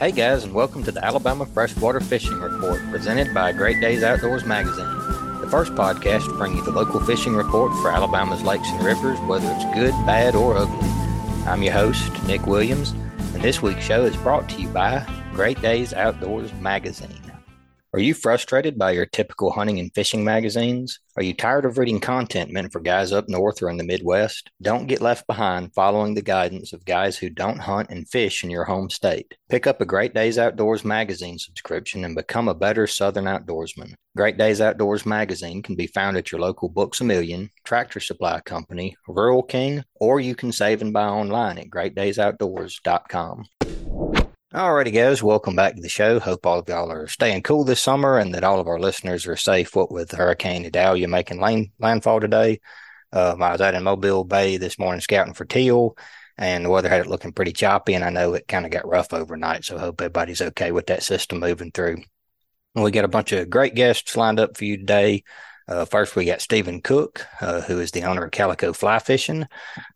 Hey guys, and welcome to the Alabama Freshwater Fishing Report presented by Great Days Outdoors Magazine, the first podcast to bring you the local fishing report for Alabama's lakes and rivers, whether it's good, bad, or ugly. I'm your host, Nick Williams, and this week's show is brought to you by Great Days Outdoors Magazine. Are you frustrated by your typical hunting and fishing magazines? Are you tired of reading content meant for guys up north or in the Midwest? Don't get left behind following the guidance of guys who don't hunt and fish in your home state. Pick up a Great Days Outdoors magazine subscription and become a better Southern outdoorsman. Great Days Outdoors magazine can be found at your local Books a Million, Tractor Supply Company, Rural King, or you can save and buy online at greatdaysoutdoors.com. Alrighty, guys, welcome back to the show. Hope all of y'all are staying cool this summer and that all of our listeners are safe. What with Hurricane Idalia making land, landfall today, um, I was out in Mobile Bay this morning scouting for teal, and the weather had it looking pretty choppy. And I know it kind of got rough overnight, so hope everybody's okay with that system moving through. And we got a bunch of great guests lined up for you today. Uh, first, we got Stephen Cook, uh, who is the owner of Calico Fly Fishing.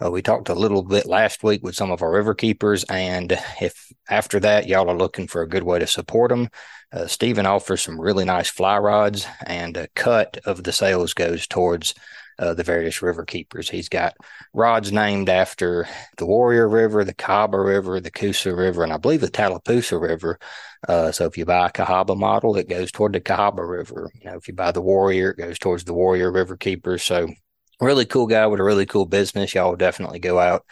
Uh, we talked a little bit last week with some of our river keepers, and if after that y'all are looking for a good way to support them, uh, Stephen offers some really nice fly rods, and a cut of the sales goes towards uh, the various river keepers. He's got rods named after the Warrior River, the Cahaba River, the Coosa River, and I believe the Tallapoosa River. Uh, so if you buy a Cahaba model, it goes toward the Cahaba River. You know, if you buy the Warrior, it goes towards the Warrior River Keepers. So really cool guy with a really cool business. Y'all definitely go out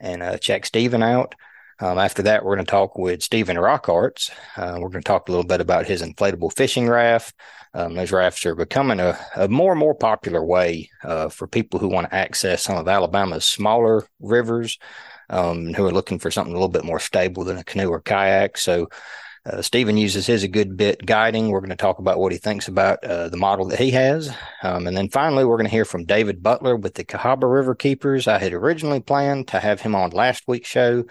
and uh, check Stephen out. Um, after that, we're going to talk with Stephen Rockarts. Uh, we're going to talk a little bit about his inflatable fishing raft. Um, those rafts are becoming a, a, more and more popular way uh, for people who want to access some of Alabama's smaller rivers, um, who are looking for something a little bit more stable than a canoe or kayak. So, uh, Stephen uses his a good bit guiding. We're going to talk about what he thinks about uh, the model that he has. Um, and then finally, we're going to hear from David Butler with the Cahaba River Keepers. I had originally planned to have him on last week's show,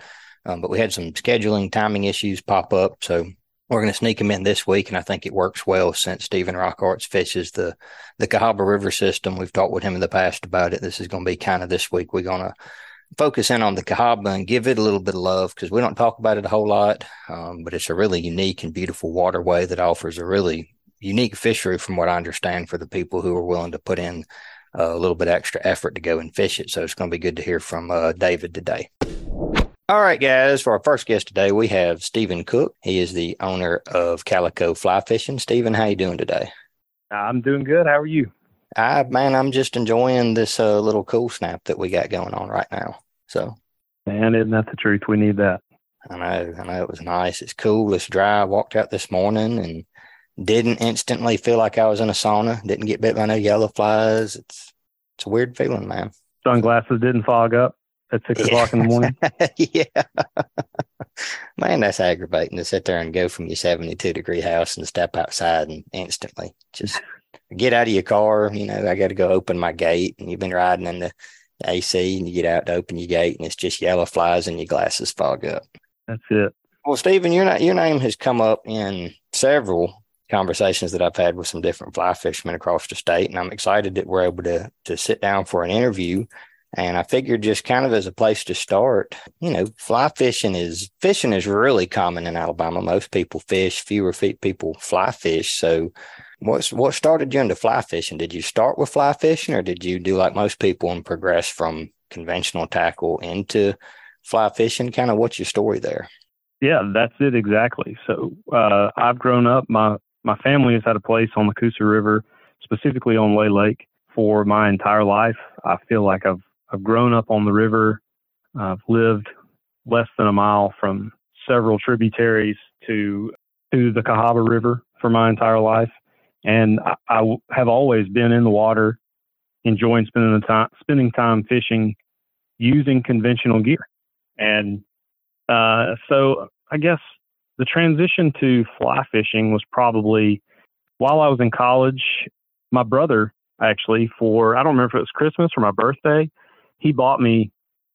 um, but we had some scheduling timing issues pop up. So we're going to sneak them in this week, and I think it works well since Stephen Rockarts fishes the the Cahaba River system. We've talked with him in the past about it. This is going to be kind of this week. We're going to focus in on the Cahaba and give it a little bit of love because we don't talk about it a whole lot, um, but it's a really unique and beautiful waterway that offers a really unique fishery, from what I understand, for the people who are willing to put in a little bit extra effort to go and fish it. So it's going to be good to hear from uh, David today. All right, guys. For our first guest today, we have Stephen Cook. He is the owner of Calico Fly Fishing. Stephen, how you doing today? I'm doing good. How are you? I man, I'm just enjoying this uh, little cool snap that we got going on right now. So, man, isn't that the truth? We need that. I know. I know it was nice. It's cool. It's dry. I walked out this morning and didn't instantly feel like I was in a sauna. Didn't get bit by no yellow flies. It's it's a weird feeling, man. Sunglasses didn't fog up at six yeah. o'clock in the morning. yeah. Man, that's aggravating to sit there and go from your 72 degree house and step outside and instantly just get out of your car. You know, I got to go open my gate and you've been riding in the AC and you get out to open your gate and it's just yellow flies and your glasses fog up. That's it. Well, Stephen, your, your name has come up in several conversations that I've had with some different fly fishermen across the state. And I'm excited that we're able to, to sit down for an interview and I figured just kind of as a place to start, you know, fly fishing is fishing is really common in Alabama. Most people fish, fewer people fly fish. So what's what started you into fly fishing? Did you start with fly fishing or did you do like most people and progress from conventional tackle into fly fishing? Kind of what's your story there? Yeah, that's it exactly. So uh, I've grown up. My my family has had a place on the Coosa River, specifically on Lay Lake, for my entire life. I feel like I've I've grown up on the river. I've lived less than a mile from several tributaries to to the Cahaba River for my entire life, and I, I have always been in the water, enjoying spending the time spending time fishing, using conventional gear, and uh, so I guess the transition to fly fishing was probably while I was in college. My brother actually for I don't remember if it was Christmas or my birthday he bought me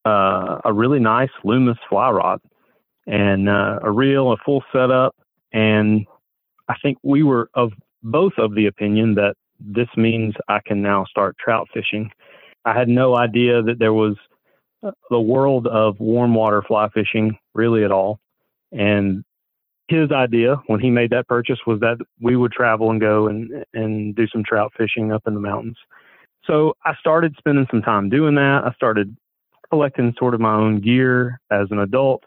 uh, a really nice Loomis fly rod and uh, a reel, a full setup, and I think we were of both of the opinion that this means I can now start trout fishing. I had no idea that there was uh, the world of warm water fly fishing really at all, and his idea when he made that purchase was that we would travel and go and and do some trout fishing up in the mountains. So I started spending some time doing that. I started collecting sort of my own gear as an adult,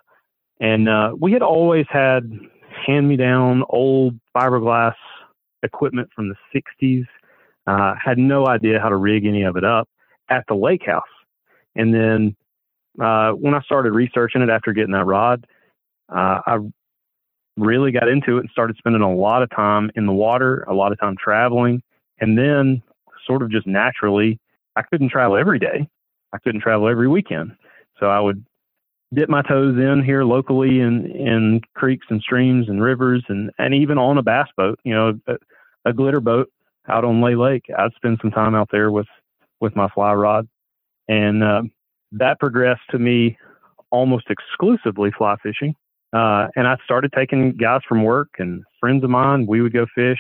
and uh, we had always had hand-me-down old fiberglass equipment from the '60s. Uh, had no idea how to rig any of it up at the lake house, and then uh, when I started researching it after getting that rod, uh, I really got into it and started spending a lot of time in the water, a lot of time traveling, and then sort of just naturally, I couldn't travel every day. I couldn't travel every weekend. So I would dip my toes in here locally in, in creeks and streams and rivers and, and even on a bass boat, you know, a, a glitter boat out on Lay Lake. I'd spend some time out there with, with my fly rod. And uh, that progressed to me almost exclusively fly fishing. Uh, and I started taking guys from work and friends of mine. We would go fish,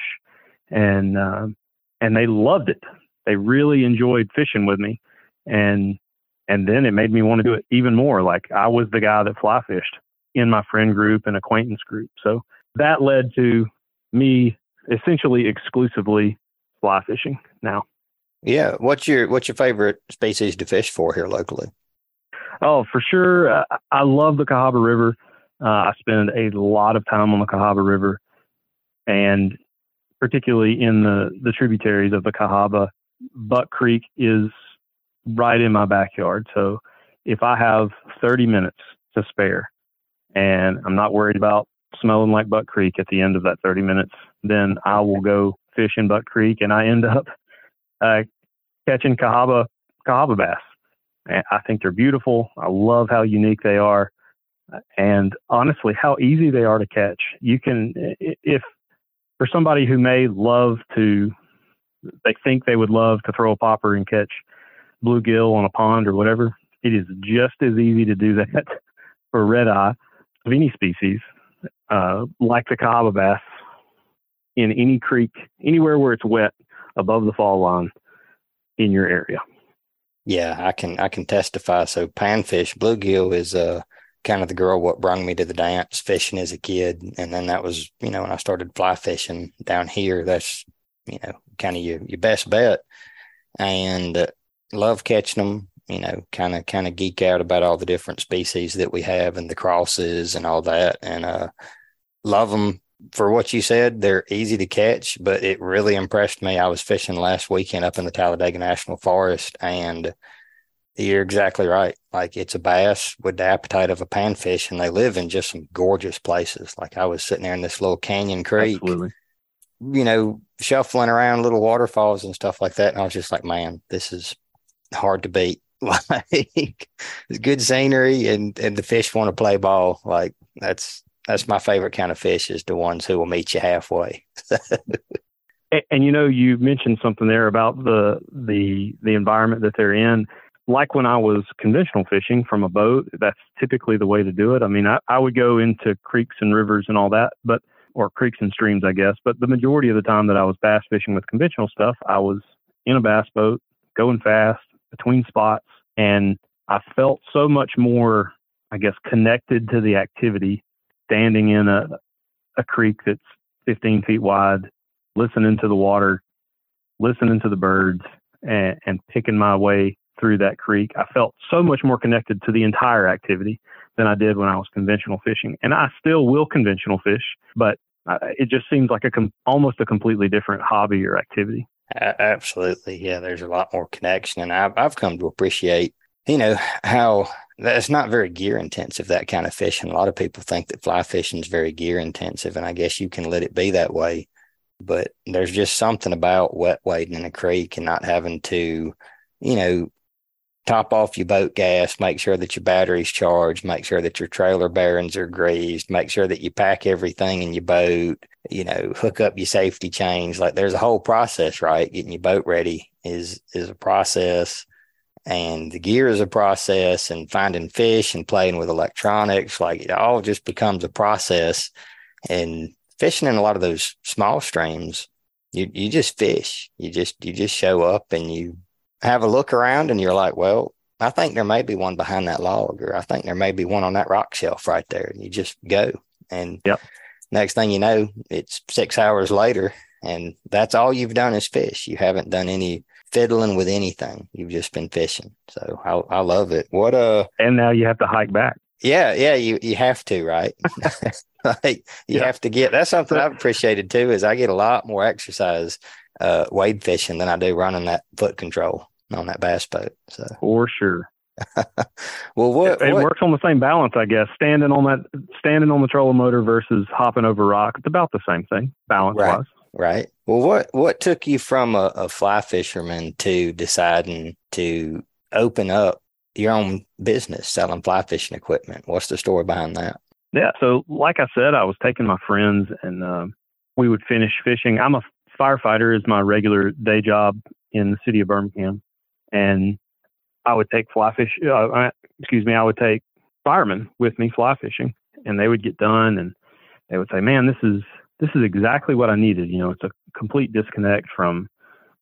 and uh, and they loved it. They really enjoyed fishing with me, and and then it made me want to do it even more. Like I was the guy that fly fished in my friend group and acquaintance group. So that led to me essentially exclusively fly fishing now. Yeah, what's your what's your favorite species to fish for here locally? Oh, for sure, uh, I love the Cahaba River. Uh, I spend a lot of time on the Cahaba River, and particularly in the the tributaries of the Cahaba. Buck Creek is right in my backyard, so if I have 30 minutes to spare, and I'm not worried about smelling like Buck Creek at the end of that 30 minutes, then I will go fish in Buck Creek, and I end up uh, catching Cahaba Cahaba bass. And I think they're beautiful. I love how unique they are and honestly, how easy they are to catch. You can, if for somebody who may love to, they think they would love to throw a popper and catch bluegill on a pond or whatever, it is just as easy to do that for red eye of any species, uh, like the Cahaba bass in any creek, anywhere where it's wet above the fall line in your area. Yeah, I can I can testify. So panfish, bluegill is uh kind of the girl what brought me to the dance fishing as a kid. And then that was, you know, when I started fly fishing down here, that's, you know, kind of your, your best bet. And uh, love catching them, you know, kind of, kind of geek out about all the different species that we have and the crosses and all that. And, uh, love them for what you said. They're easy to catch, but it really impressed me. I was fishing last weekend up in the Talladega National Forest and you're exactly right. Like it's a bass with the appetite of a panfish, and they live in just some gorgeous places. Like I was sitting there in this little canyon creek, Absolutely. you know, shuffling around little waterfalls and stuff like that. And I was just like, man, this is hard to beat. Like it's good scenery, and and the fish want to play ball. Like that's that's my favorite kind of fish is the ones who will meet you halfway. and, and you know, you mentioned something there about the the the environment that they're in like when I was conventional fishing from a boat, that's typically the way to do it. I mean, I, I would go into creeks and rivers and all that, but or creeks and streams, I guess. But the majority of the time that I was bass fishing with conventional stuff, I was in a bass boat, going fast between spots, and I felt so much more, I guess, connected to the activity, standing in a a creek that's 15 feet wide, listening to the water, listening to the birds, and, and picking my way through that creek, I felt so much more connected to the entire activity than I did when I was conventional fishing. And I still will conventional fish, but uh, it just seems like a com- almost a completely different hobby or activity. Absolutely, yeah. There's a lot more connection, and I've I've come to appreciate, you know, how that's not very gear intensive that kind of fishing. A lot of people think that fly fishing is very gear intensive, and I guess you can let it be that way. But there's just something about wet wading in a creek and not having to, you know, top off your boat gas, make sure that your battery's charged, make sure that your trailer bearings are greased, make sure that you pack everything in your boat, you know, hook up your safety chains. Like there's a whole process, right? Getting your boat ready is is a process and the gear is a process and finding fish and playing with electronics, like it all just becomes a process. And fishing in a lot of those small streams, you you just fish. You just you just show up and you have a look around and you're like, well, I think there may be one behind that log, or I think there may be one on that rock shelf right there. And you just go. And yep. next thing you know, it's six hours later, and that's all you've done is fish. You haven't done any fiddling with anything. You've just been fishing. So I, I love it. What uh and now you have to hike back. Yeah, yeah, you you have to, right? like you yeah. have to get that's something I've appreciated too, is I get a lot more exercise uh wade fishing than I do running that foot control on that bass boat. So for sure. well, what it, it what, works on the same balance, I guess. Standing on that, standing on the trolling motor versus hopping over rock, it's about the same thing, balance right, wise. Right. Well, what what took you from a, a fly fisherman to deciding to open up your own business selling fly fishing equipment? What's the story behind that? Yeah. So, like I said, I was taking my friends and uh, we would finish fishing. I'm a firefighter is my regular day job in the city of Birmingham, and I would take fly fish. Uh, excuse me, I would take firemen with me fly fishing, and they would get done, and they would say, "Man, this is this is exactly what I needed." You know, it's a complete disconnect from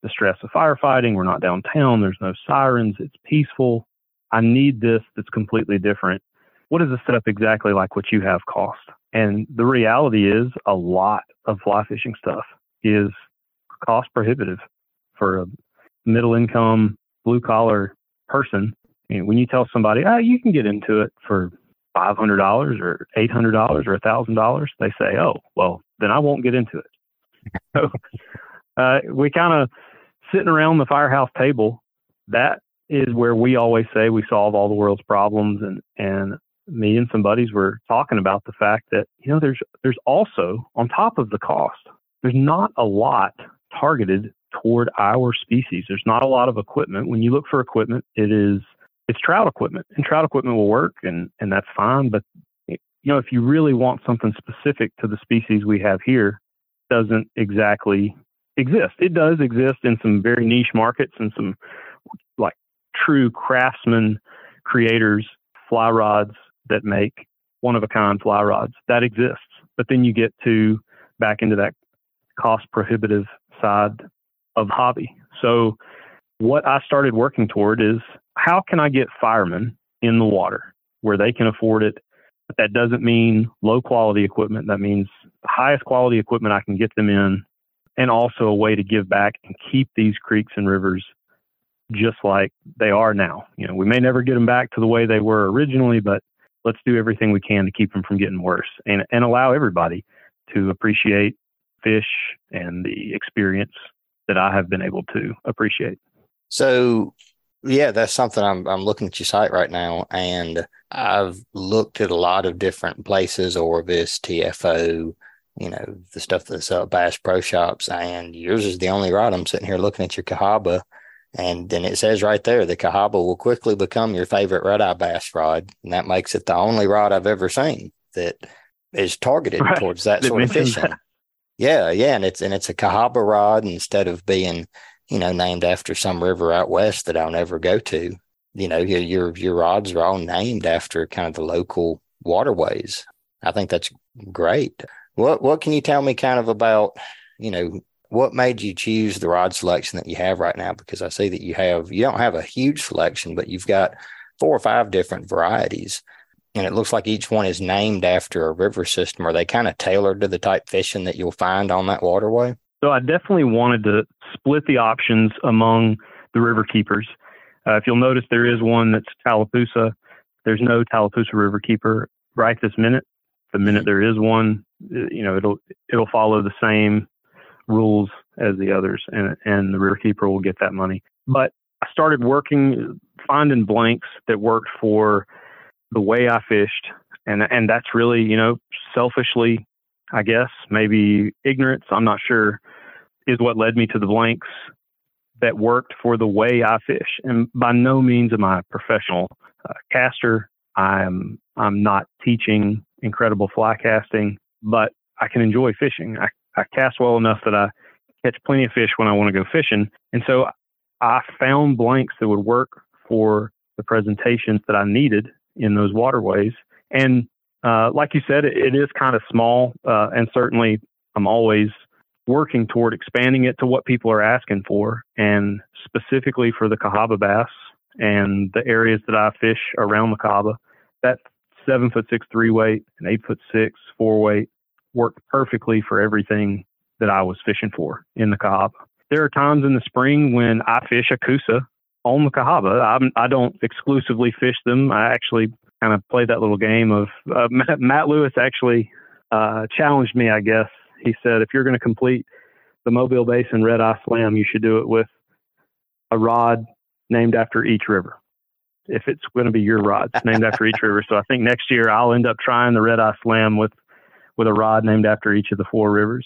the stress of firefighting. We're not downtown. There's no sirens. It's peaceful. I need this. That's completely different. What does the setup exactly like what you have cost? And the reality is, a lot of fly fishing stuff is cost prohibitive for a middle income blue collar person, when you tell somebody, oh, you can get into it for $500 or $800 or $1,000, they say, oh, well, then I won't get into it. so uh, we kind of sitting around the firehouse table, that is where we always say we solve all the world's problems. And, and me and some buddies were talking about the fact that, you know, there's, there's also on top of the cost, there's not a lot targeted toward our species. There's not a lot of equipment. When you look for equipment, it is it's trout equipment, and trout equipment will work, and and that's fine. But you know, if you really want something specific to the species we have here, doesn't exactly exist. It does exist in some very niche markets and some like true craftsman creators fly rods that make one of a kind fly rods that exists. But then you get to back into that cost prohibitive side of hobby. So what I started working toward is how can I get firemen in the water where they can afford it? But that doesn't mean low quality equipment. That means the highest quality equipment I can get them in and also a way to give back and keep these creeks and rivers just like they are now. You know, we may never get them back to the way they were originally, but let's do everything we can to keep them from getting worse and, and allow everybody to appreciate fish and the experience that I have been able to appreciate. So, yeah, that's something I'm I'm looking at your site right now, and I've looked at a lot of different places, Orvis, TFO, you know, the stuff that's up Bass Pro Shops, and yours is the only rod. I'm sitting here looking at your Cahaba, and then it says right there, the Cahaba will quickly become your favorite red eye bass rod, and that makes it the only rod I've ever seen that is targeted right. towards that sort of fishing. That. Yeah, yeah, and it's and it's a Cahaba rod instead of being, you know, named after some river out west that I'll never go to. You know, your your your rods are all named after kind of the local waterways. I think that's great. What what can you tell me kind of about, you know, what made you choose the rod selection that you have right now? Because I see that you have you don't have a huge selection, but you've got four or five different varieties and it looks like each one is named after a river system. Are they kind of tailored to the type fishing that you'll find on that waterway? So I definitely wanted to split the options among the river keepers. Uh, if you'll notice, there is one that's Tallapoosa. There's no Tallapoosa River Keeper right this minute. The minute there is one, uh, you know, it'll it'll follow the same rules as the others, and and the River Keeper will get that money. But I started working, finding blanks that worked for the way I fished, and and that's really you know selfishly, I guess maybe ignorance. I'm not sure, is what led me to the blanks that worked for the way I fish. And by no means am I a professional uh, caster. I'm I'm not teaching incredible fly casting, but I can enjoy fishing. I, I cast well enough that I catch plenty of fish when I want to go fishing. And so I found blanks that would work for the presentations that I needed in those waterways. And uh, like you said, it, it is kind of small, uh, and certainly I'm always working toward expanding it to what people are asking for, and specifically for the Cahaba bass and the areas that I fish around the Cahaba. That seven foot six three weight and eight foot six four weight worked perfectly for everything that I was fishing for in the Cahaba. There are times in the spring when I fish a Coosa on the Cahaba. I'm, I don't exclusively fish them. I actually kind of play that little game of uh, Matt, Matt, Lewis actually uh, challenged me, I guess. He said, if you're going to complete the Mobile Basin Red Eye Slam, you should do it with a rod named after each river. If it's going to be your rod, it's named after each river. So I think next year I'll end up trying the Red Eye Slam with with a rod named after each of the four rivers.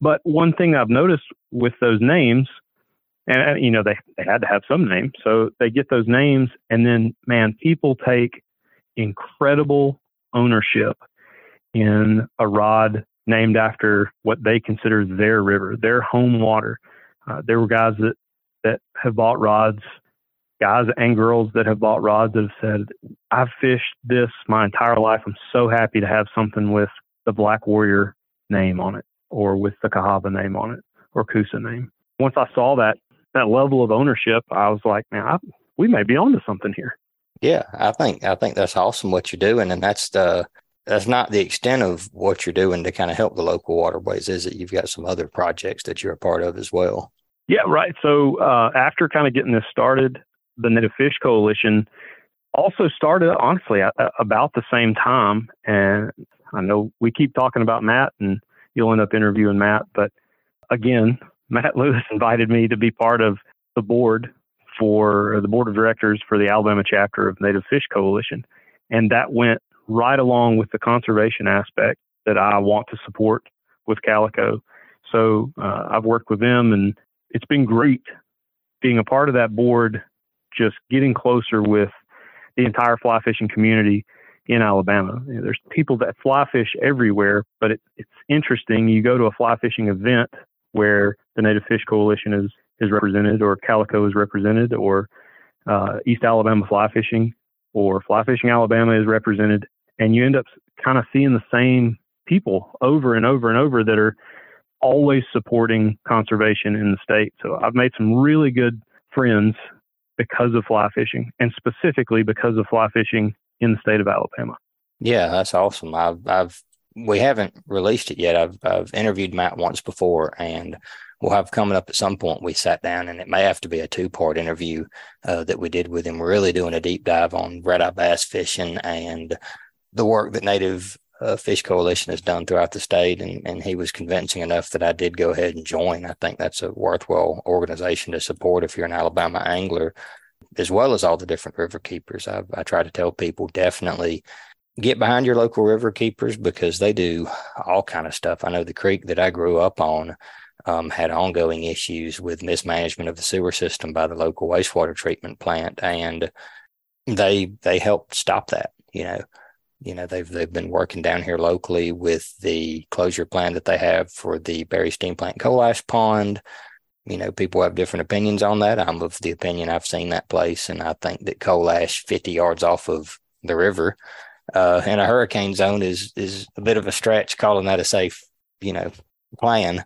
But one thing I've noticed with those names, and you know they they had to have some name, so they get those names, and then man, people take incredible ownership in a rod named after what they consider their river, their home water. Uh, there were guys that that have bought rods, guys and girls that have bought rods that have said, I've fished this my entire life. I'm so happy to have something with the Black Warrior name on it or with the Cahaba name on it or Coosa name. Once I saw that, that level of ownership, I was like, man, I, we may be onto something here. Yeah, I think I think that's awesome what you're doing, and that's the that's not the extent of what you're doing to kind of help the local waterways. Is it? You've got some other projects that you're a part of as well. Yeah, right. So uh, after kind of getting this started, the Native Fish Coalition also started honestly about the same time. And I know we keep talking about Matt, and you'll end up interviewing Matt. But again, Matt Lewis invited me to be part of the board for the board of directors for the Alabama chapter of Native Fish Coalition. And that went right along with the conservation aspect that I want to support with Calico. So uh, I've worked with them and it's been great being a part of that board, just getting closer with the entire fly fishing community in Alabama. You know, there's people that fly fish everywhere, but it, it's interesting. You go to a fly fishing event where the Native Fish Coalition is is represented, or Calico is represented, or uh, East Alabama Fly Fishing, or Fly Fishing Alabama is represented, and you end up kind of seeing the same people over and over and over that are always supporting conservation in the state. So I've made some really good friends because of fly fishing and specifically because of fly fishing in the state of Alabama. Yeah, that's awesome. I've, I've, we haven't released it yet. I've, I've interviewed Matt once before and we'll have coming up at some point. We sat down and it may have to be a two part interview uh, that we did with him. We're really doing a deep dive on red eye bass fishing and the work that native uh, Fish Coalition has done throughout the state, and, and he was convincing enough that I did go ahead and join. I think that's a worthwhile organization to support if you're an Alabama angler, as well as all the different river keepers. I, I try to tell people definitely get behind your local river keepers because they do all kind of stuff. I know the creek that I grew up on um, had ongoing issues with mismanagement of the sewer system by the local wastewater treatment plant, and they they helped stop that. You know, you know they've they've been working down here locally with the closure plan that they have for the Barry Steam Plant coal ash pond. You know, people have different opinions on that. I'm of the opinion I've seen that place, and I think that coal ash 50 yards off of the river uh, in a hurricane zone is is a bit of a stretch. Calling that a safe, you know, plan.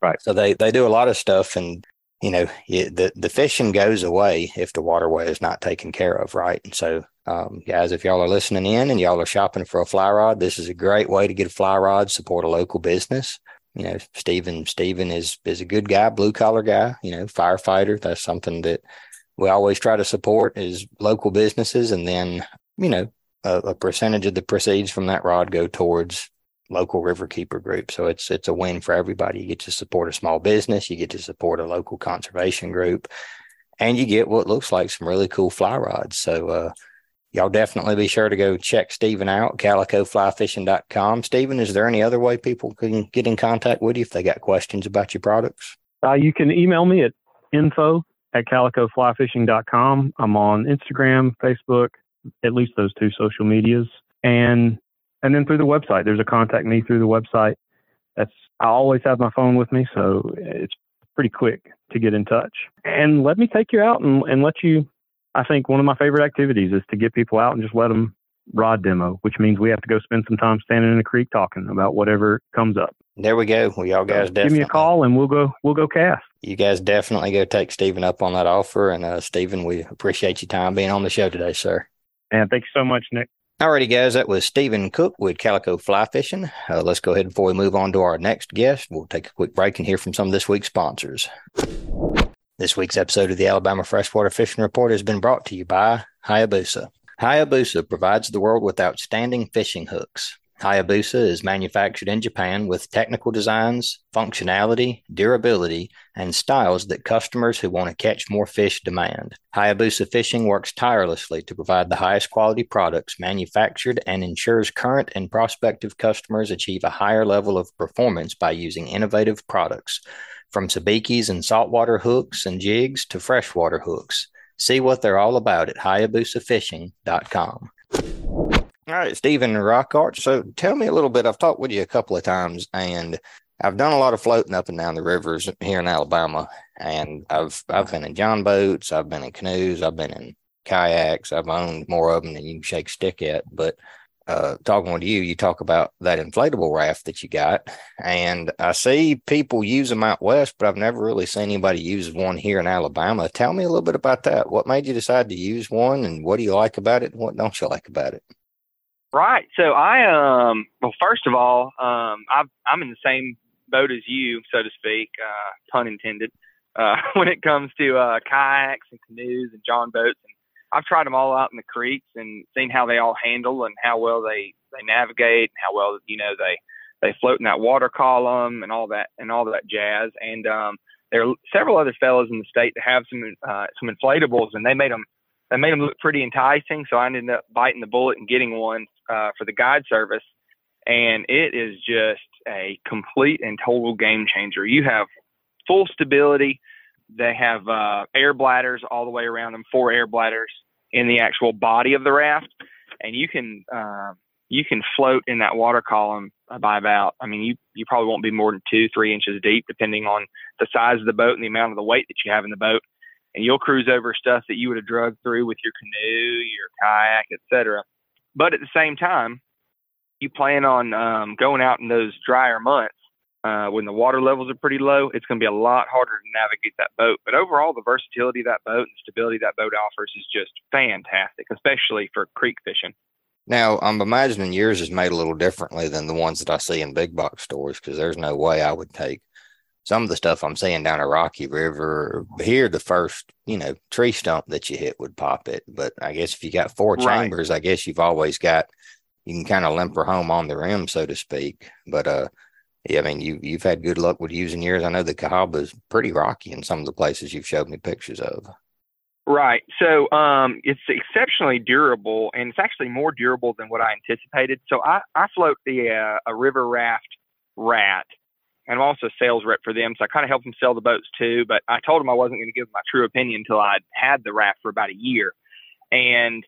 Right. So they they do a lot of stuff, and you know, the the fishing goes away if the waterway is not taken care of, right? And so um, guys, if y'all are listening in and y'all are shopping for a fly rod, this is a great way to get a fly rod, support a local business. You know, Stephen, Stephen is, is a good guy, blue collar guy, you know, firefighter. That's something that we always try to support is local businesses. And then, you know, a, a percentage of the proceeds from that rod go towards local riverkeeper group. So it's, it's a win for everybody. You get to support a small business. You get to support a local conservation group and you get what looks like some really cool fly rods. So, uh, y'all definitely be sure to go check Stephen out, calicoflyfishing.com. Stephen, is there any other way people can get in contact with you if they got questions about your products? Uh, you can email me at info at calicoflyfishing.com. I'm on Instagram, Facebook, at least those two social medias. And and then through the website, there's a contact me through the website. That's I always have my phone with me, so it's pretty quick to get in touch. And let me take you out and, and let you I think one of my favorite activities is to get people out and just let them rod demo, which means we have to go spend some time standing in the creek talking about whatever comes up. There we go. Well, y'all guys so definitely give me a call and we'll go we'll go cast. You guys definitely go take Stephen up on that offer. And uh, Stephen, we appreciate your time being on the show today, sir. And thank you so much, Nick. Alrighty, guys, that was Stephen Cook with Calico Fly Fishing. Uh, let's go ahead before we move on to our next guest. We'll take a quick break and hear from some of this week's sponsors. This week's episode of the Alabama Freshwater Fishing Report has been brought to you by Hayabusa. Hayabusa provides the world with outstanding fishing hooks. Hayabusa is manufactured in Japan with technical designs, functionality, durability, and styles that customers who want to catch more fish demand. Hayabusa Fishing works tirelessly to provide the highest quality products manufactured and ensures current and prospective customers achieve a higher level of performance by using innovative products. From sabikis and saltwater hooks and jigs to freshwater hooks. See what they're all about at HayabusaFishing.com. All right, Stephen Rockart. So tell me a little bit. I've talked with you a couple of times, and I've done a lot of floating up and down the rivers here in Alabama. And I've I've been in john boats, I've been in canoes, I've been in kayaks. I've owned more of them than you can shake a stick at. But uh, talking with you, you talk about that inflatable raft that you got, and I see people use them out west, but I've never really seen anybody use one here in Alabama. Tell me a little bit about that. What made you decide to use one, and what do you like about it, and what don't you like about it? Right. So I um well first of all um i I'm in the same boat as you so to speak uh, pun intended uh, when it comes to uh, kayaks and canoes and john boats. And I've tried them all out in the creeks and seen how they all handle and how well they they navigate and how well you know they they float in that water column and all that and all that jazz. And um there are several other fellows in the state that have some uh, some inflatables and they made them they made them look pretty enticing. So I ended up biting the bullet and getting one uh, for the guide service, and it is just a complete and total game changer. You have full stability. They have uh, air bladders all the way around them, four air bladders in the actual body of the raft, and you can uh, you can float in that water column by about. I mean, you you probably won't be more than two, three inches deep, depending on the size of the boat and the amount of the weight that you have in the boat. And you'll cruise over stuff that you would have drug through with your canoe, your kayak, etc. But at the same time, you plan on um, going out in those drier months uh, when the water levels are pretty low, it's going to be a lot harder to navigate that boat. But overall, the versatility of that boat and stability that boat offers is just fantastic, especially for creek fishing. Now, I'm imagining yours is made a little differently than the ones that I see in big box stores because there's no way I would take some of the stuff I'm seeing down a Rocky River here, the first, you know, tree stump that you hit would pop it. But I guess if you got four right. chambers, I guess you've always got, you can kind of limper home on the rim, so to speak. But, uh, yeah, I mean, you, you've had good luck with using yours. I know the Cahaba is pretty rocky in some of the places you've showed me pictures of. Right. So um, it's exceptionally durable, and it's actually more durable than what I anticipated. So I, I float the uh, a river raft rat and I'm also a sales rep for them. So I kind of help them sell the boats too. But I told them I wasn't going to give my true opinion until I'd had the raft for about a year. And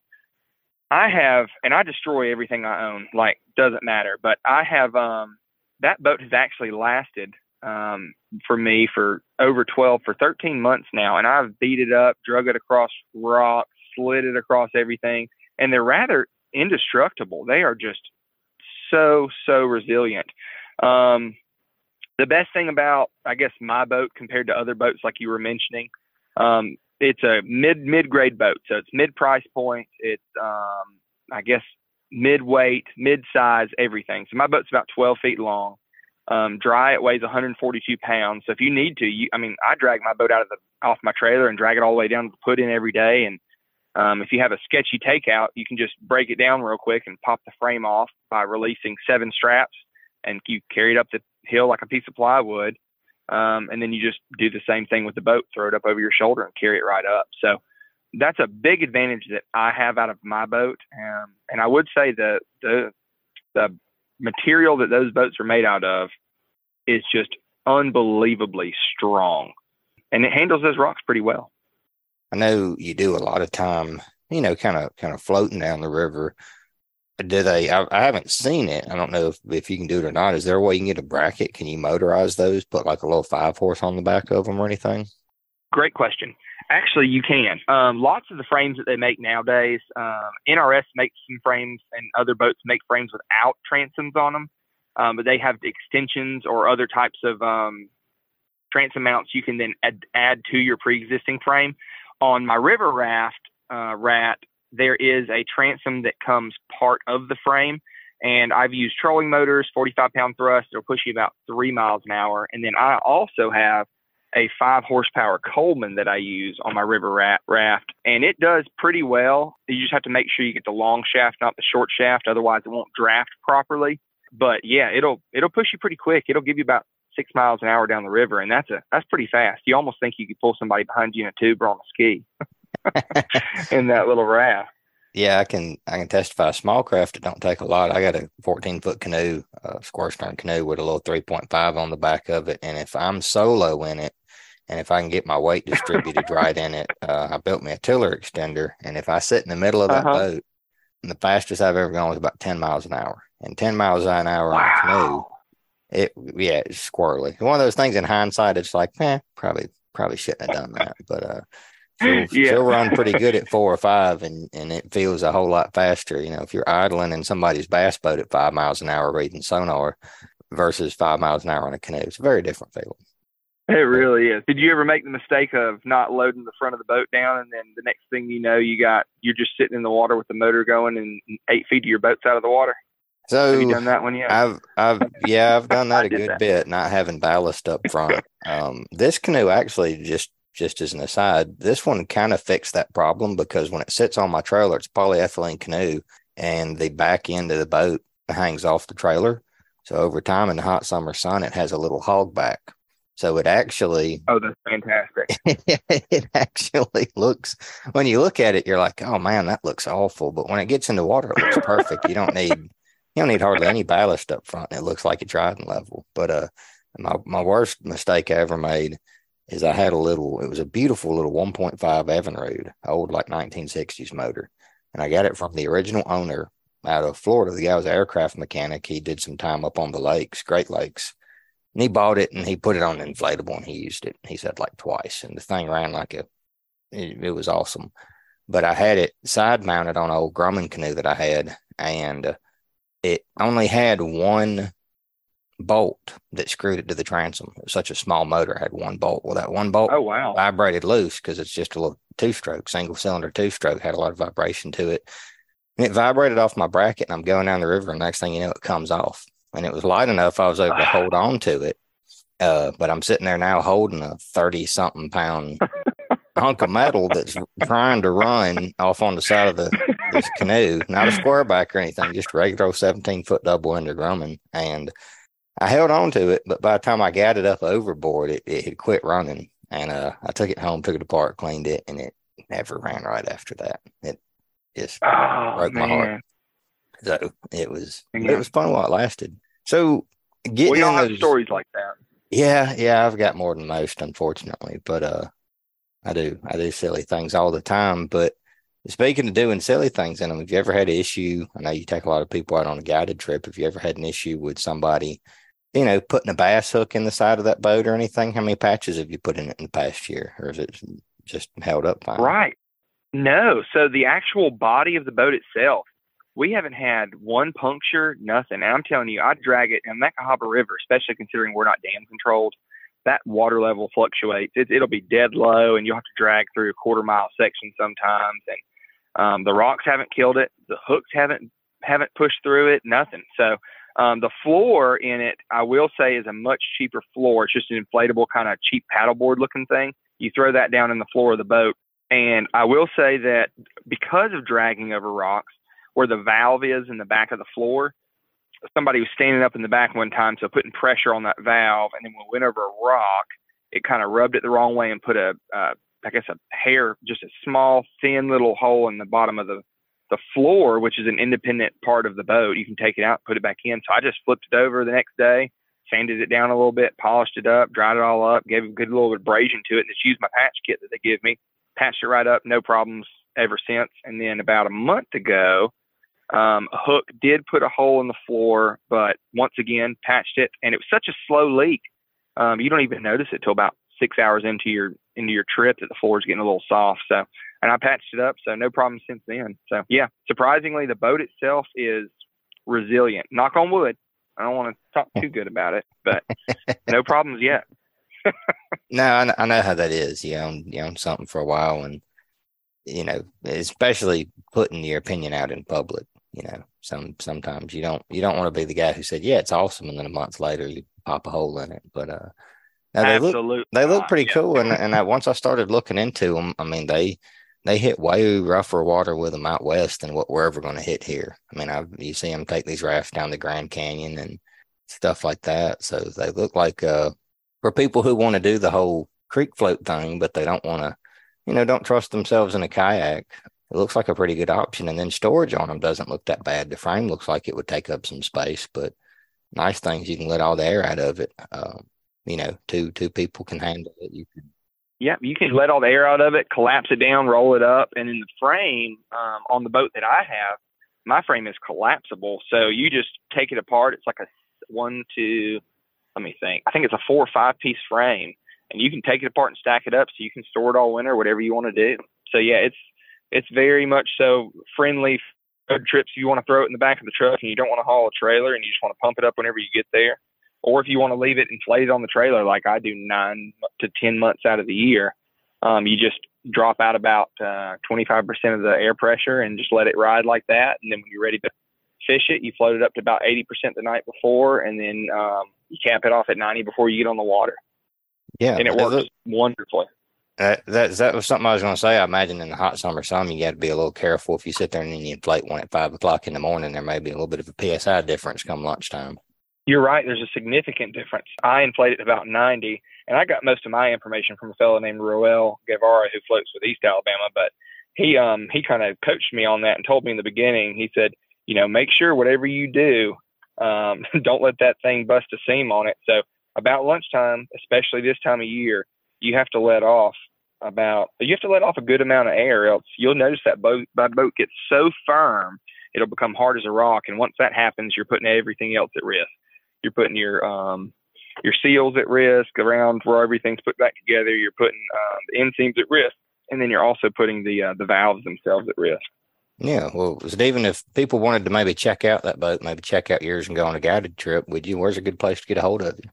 I have, and I destroy everything I own, like doesn't matter. But I have, um, that boat has actually lasted um, for me for over 12, for 13 months now. And I've beat it up, drug it across rocks, slid it across everything. And they're rather indestructible. They are just so, so resilient. Um, the best thing about I guess my boat compared to other boats like you were mentioning, um, it's a mid mid grade boat, so it's mid price point. It's um, I guess mid weight, mid size, everything. So my boat's about 12 feet long. Um, dry, it weighs 142 pounds. So if you need to, you, I mean, I drag my boat out of the off my trailer and drag it all the way down to the put in every day. And um, if you have a sketchy takeout, you can just break it down real quick and pop the frame off by releasing seven straps, and you carry it up the hill like a piece of plywood. Um, and then you just do the same thing with the boat, throw it up over your shoulder and carry it right up. So that's a big advantage that I have out of my boat. Um, and I would say the, the, the material that those boats are made out of is just unbelievably strong and it handles those rocks pretty well. I know you do a lot of time, you know, kind of, kind of floating down the river do they I, I, haven't seen it. I don't know if, if you can do it or not. Is there a way you can get a bracket? Can you motorize those put like a little five horse on the back of them or anything? Great question. Actually you can. Um, lots of the frames that they make nowadays um, nrs makes some frames and other boats make frames without transoms on them um, but they have extensions or other types of um, transom mounts you can then add, add to your pre-existing frame. On my river raft uh, rat there is a transom that comes part of the frame. And I've used trolling motors, 45 pound thrust. It'll push you about three miles an hour. And then I also have a five horsepower Coleman that I use on my river raft, and it does pretty well. You just have to make sure you get the long shaft, not the short shaft, otherwise it won't draft properly. But yeah, it'll it'll push you pretty quick. It'll give you about six miles an hour down the river, and that's a that's pretty fast. You almost think you could pull somebody behind you in a tube or on a ski in that little raft. Yeah, I can I can testify. Small craft it don't take a lot. I got a 14 foot canoe, a square stern canoe with a little 3.5 on the back of it, and if I'm solo in it, and if I can get my weight distributed right in it, uh, I built me a tiller extender, and if I sit in the middle of that uh-huh. boat, the fastest I've ever gone was about 10 miles an hour, and 10 miles an hour wow. on a canoe, it yeah, it's squirrely. One of those things in hindsight, it's like, eh, probably probably shouldn't have done that, but uh she'll, yeah. she'll run pretty good at four or five and, and it feels a whole lot faster. You know, if you're idling in somebody's bass boat at five miles an hour reading sonar versus five miles an hour on a canoe, it's a very different feeling. It really is. Did you ever make the mistake of not loading the front of the boat down and then the next thing you know you got you're just sitting in the water with the motor going and eight feet of your boat's out of the water? So have you done that one yet? I've I've yeah, I've done that a good that. bit, not having ballast up front. Um, this canoe actually just just as an aside, this one kind of fixed that problem because when it sits on my trailer, it's polyethylene canoe, and the back end of the boat hangs off the trailer. So over time in the hot summer sun, it has a little hog back. So it actually Oh, that's fantastic. it actually looks when you look at it, you're like, oh man, that looks awful. But when it gets in the water, it looks perfect. you don't need you don't need hardly any ballast up front. It looks like it's riding level. But uh my my worst mistake I ever made is I had a little, it was a beautiful little 1.5 Evinrude, old like 1960s motor. And I got it from the original owner out of Florida. The guy was an aircraft mechanic. He did some time up on the lakes, Great Lakes. And he bought it and he put it on an inflatable and he used it. He said like twice. And the thing ran like a, it, it was awesome. But I had it side mounted on an old Grumman canoe that I had. And it only had one bolt that screwed it to the transom. It was such a small motor, had one bolt. Well, that one bolt oh, wow. vibrated loose because it's just a little two stroke, single cylinder two stroke, had a lot of vibration to it. And it vibrated off my bracket, and I'm going down the river, and next thing you know, it comes off. And it was light enough, I was able to hold on to it. Uh, but I'm sitting there now holding a 30 something pound hunk of metal that's trying to run off on the side of the this canoe, not a square back or anything, just regular 17 foot double ender Grumman. And I held on to it, but by the time I got it up overboard, it, it had quit running. And uh, I took it home, took it apart, cleaned it, and it never ran right after that. It just oh, broke man. my heart. So it was yeah. it was fun while it lasted. So getting we all have stories like that. Yeah, yeah, I've got more than most, unfortunately, but uh, I do I do silly things all the time. But speaking of doing silly things in them, have you ever had an issue? I know you take a lot of people out on a guided trip. Have you ever had an issue with somebody you know, putting a bass hook in the side of that boat or anything? How many patches have you put in it in the past year, or is it just held up fine? Right. No. So the actual body of the boat itself, we haven't had one puncture, nothing. And I'm telling you, I drag it in Cahaba River, especially considering we're not dam controlled. That water level fluctuates. It, it'll be dead low, and you'll have to drag through a quarter mile section sometimes. And um, the rocks haven't killed it. The hooks haven't haven't pushed through it. Nothing. So um, the floor in it, I will say, is a much cheaper floor. It's just an inflatable kind of cheap paddleboard looking thing. You throw that down in the floor of the boat. And I will say that because of dragging over rocks, where the valve is in the back of the floor, somebody was standing up in the back one time, so putting pressure on that valve, and then we went over a rock, it kind of rubbed it the wrong way and put a, uh, I guess, a hair, just a small, thin little hole in the bottom of the the floor, which is an independent part of the boat, you can take it out, put it back in. So I just flipped it over the next day, sanded it down a little bit, polished it up, dried it all up, gave it a good little abrasion to it, and just used my patch kit that they give me. Patched it right up, no problems ever since. And then about a month ago, um, a hook did put a hole in the floor, but once again patched it, and it was such a slow leak. Um, you don't even notice it till about six hours into your into your trip that the floor is getting a little soft. So and I patched it up, so no problem since then. So yeah, surprisingly, the boat itself is resilient. Knock on wood. I don't want to talk too good about it, but no problems yet. no, I know, I know how that is. You own you own something for a while, and you know, especially putting your opinion out in public. You know, some sometimes you don't you don't want to be the guy who said, "Yeah, it's awesome," and then a month later you pop a hole in it. But uh, now they Absolutely look they look pretty yeah. cool, and and I, once I started looking into them, I mean they they hit way rougher water with them out west than what we're ever going to hit here. I mean, I you see them take these rafts down the Grand Canyon and stuff like that, so they look like uh for people who want to do the whole creek float thing, but they don't want to, you know, don't trust themselves in a kayak it looks like a pretty good option. And then storage on them doesn't look that bad. The frame looks like it would take up some space, but nice things you can let all the air out of it. Um, you know, two two people can handle it. You can. Yeah, you can let all the air out of it, collapse it down, roll it up, and in the frame um, on the boat that I have, my frame is collapsible. So you just take it apart. It's like a one, two, let me think. I think it's a four or five piece frame, and you can take it apart and stack it up so you can store it all winter, whatever you want to do. So yeah, it's it's very much so friendly road trips. You want to throw it in the back of the truck and you don't want to haul a trailer and you just want to pump it up whenever you get there, or if you want to leave it inflated on the trailer like I do nine to ten months out of the year, um, you just drop out about uh, 25% of the air pressure and just let it ride like that. And then when you're ready to fish it, you float it up to about 80% the night before, and then um, you cap it off at 90 before you get on the water. Yeah, and it works wonderfully. That, that that was something I was going to say. I imagine in the hot summer sun, you got to be a little careful if you sit there and then you inflate one at five o'clock in the morning. There may be a little bit of a psi difference come lunchtime. You're right. There's a significant difference. I inflated about 90, and I got most of my information from a fellow named Roel Guevara who floats with East Alabama. But he um he kind of coached me on that and told me in the beginning. He said, you know, make sure whatever you do, um, don't let that thing bust a seam on it. So about lunchtime, especially this time of year, you have to let off about you have to let off a good amount of air else you'll notice that boat that boat gets so firm it'll become hard as a rock and once that happens you're putting everything else at risk you're putting your um your seals at risk around where everything's put back together. You're putting um, the end seams at risk. And then you're also putting the uh, the valves themselves at risk. Yeah. Well Stephen if people wanted to maybe check out that boat maybe check out yours and go on a guided trip would you where's a good place to get a hold of you?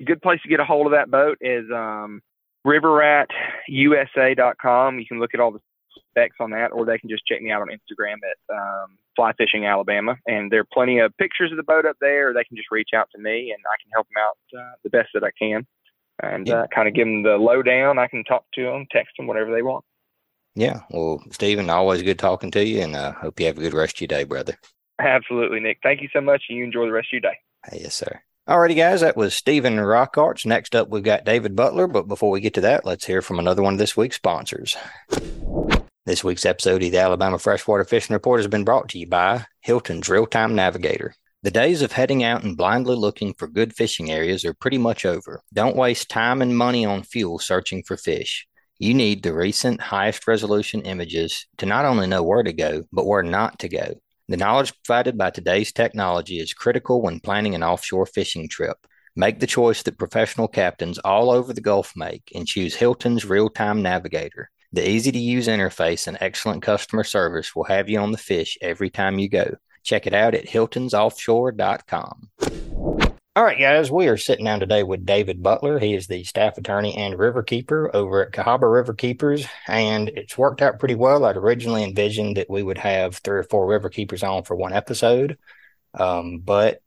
A good place to get a hold of that boat is um riverratusa.com. You can look at all the specs on that, or they can just check me out on Instagram at um, Fly Fishing Alabama. And there are plenty of pictures of the boat up there. They can just reach out to me, and I can help them out uh, the best that I can, and yeah. uh, kind of give them the lowdown. I can talk to them, text them, whatever they want. Yeah. Well, Stephen, always good talking to you, and I uh, hope you have a good rest of your day, brother. Absolutely, Nick. Thank you so much, and you enjoy the rest of your day. Yes, sir. Alrighty, guys, that was Stephen Rockarts. Next up, we've got David Butler. But before we get to that, let's hear from another one of this week's sponsors. This week's episode of the Alabama Freshwater Fishing Report has been brought to you by Hilton's Real Time Navigator. The days of heading out and blindly looking for good fishing areas are pretty much over. Don't waste time and money on fuel searching for fish. You need the recent highest resolution images to not only know where to go, but where not to go. The knowledge provided by today's technology is critical when planning an offshore fishing trip. Make the choice that professional captains all over the Gulf make and choose Hilton's real time navigator. The easy to use interface and excellent customer service will have you on the fish every time you go. Check it out at hiltonsoffshore.com. All right, guys, we are sitting down today with David Butler. He is the staff attorney and river keeper over at Cahaba River Keepers, and it's worked out pretty well. I'd originally envisioned that we would have three or four river keepers on for one episode, um, but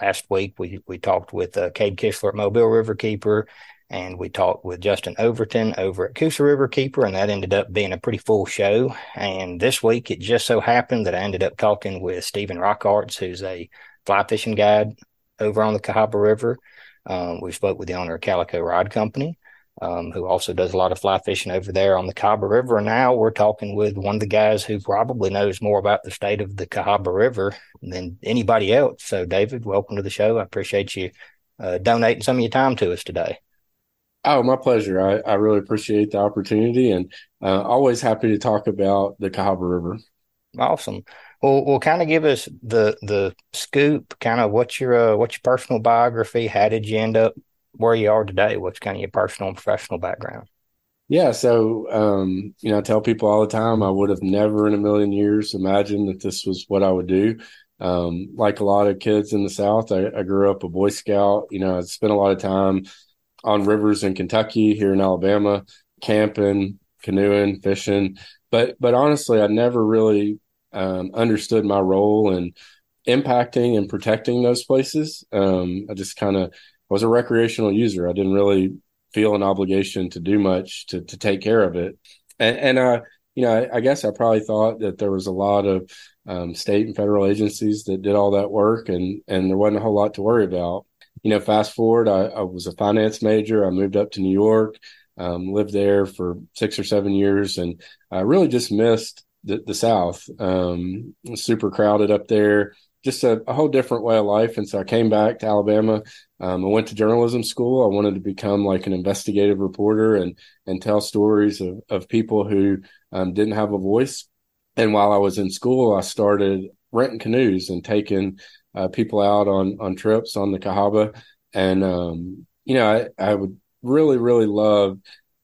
last week we we talked with uh, Cade Kistler at Mobile River Keeper, and we talked with Justinn Overton over at Coosa River Keeper, and that ended up being a pretty full show. And this week it just so happened that I ended up talking with Stephen Rockarts, who's a fly fishing guide over on the Cahaba River. Um, we spoke with the owner of Calico Rod Company, um, who also does a lot of fly fishing over there on the Cahaba River. And now we're talking with one of the guys who probably knows more about the state of the Cahaba River than anybody else. So, David, welcome to the show. I appreciate you uh, donating some of your time to us today. Oh, my pleasure. I, I really appreciate the opportunity and uh, always happy to talk about the Cahaba River. Awesome. Well, well, kind of give us the the scoop. Kind of what's your uh, what's your personal biography? How did you end up where you are today? What's kind of your personal and professional background? Yeah, so um, you know, I tell people all the time I would have never in a million years imagined that this was what I would do. Um, like a lot of kids in the South, I, I grew up a Boy Scout. You know, I spent a lot of time on rivers in Kentucky, here in Alabama, camping, canoeing, fishing but but honestly, I never really um, understood my role in impacting and protecting those places. Um, I just kind of was a recreational user. I didn't really feel an obligation to do much to to take care of it, and and I you know I, I guess I probably thought that there was a lot of um, state and federal agencies that did all that work, and and there wasn't a whole lot to worry about. You know, fast forward, I, I was a finance major. I moved up to New York, um, lived there for six or seven years, and I really just missed the, the South. Um, super crowded up there, just a, a, whole different way of life. And so I came back to Alabama. Um, I went to journalism school. I wanted to become like an investigative reporter and and tell stories of of people who um, didn't have a voice. And while I was in school, I started renting canoes and taking uh, people out on on trips on the Cahaba. And um, you know, I, I would really really love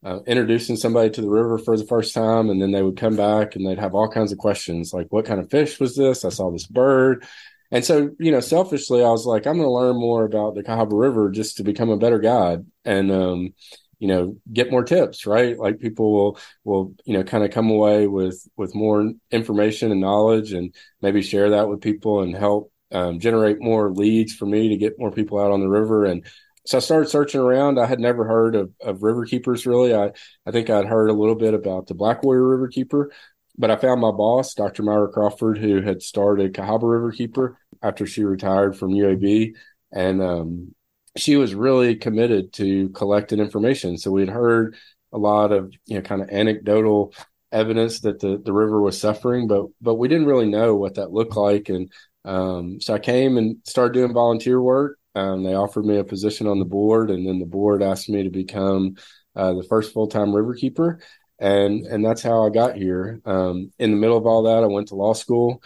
uh, introducing somebody to the river for the first time, and then they would come back and they'd have all kinds of questions like, "What kind of fish was this? I saw this bird." And so, you know, selfishly, I was like, I'm going to learn more about the Cahaba River just to become a better guide and, um, you know, get more tips, right? Like people will, will, you know, kind of come away with, with more information and knowledge and maybe share that with people and help um, generate more leads for me to get more people out on the river. And so I started searching around. I had never heard of, of river keepers really. I, I think I'd heard a little bit about the Black Warrior River Keeper, but I found my boss, Dr. Myra Crawford, who had started Cahaba River Keeper after she retired from UAB. And um, she was really committed to collecting information. So we'd heard a lot of, you know, kind of anecdotal evidence that the, the river was suffering, but but we didn't really know what that looked like. And um, so I came and started doing volunteer work. Um, they offered me a position on the board, and then the board asked me to become uh, the first full time river keeper and and that's how I got here. Um, in the middle of all that, I went to law school.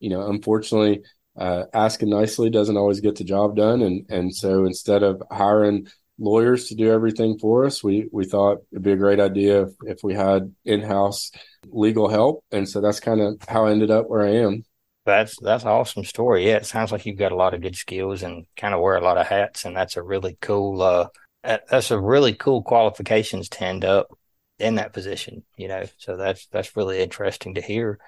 You know, unfortunately, uh, asking nicely doesn't always get the job done, and and so instead of hiring lawyers to do everything for us, we we thought it'd be a great idea if, if we had in house legal help, and so that's kind of how I ended up where I am. That's that's an awesome story. Yeah, it sounds like you've got a lot of good skills and kind of wear a lot of hats, and that's a really cool. Uh, that's a really cool qualifications to end up in that position, you know. So that's that's really interesting to hear.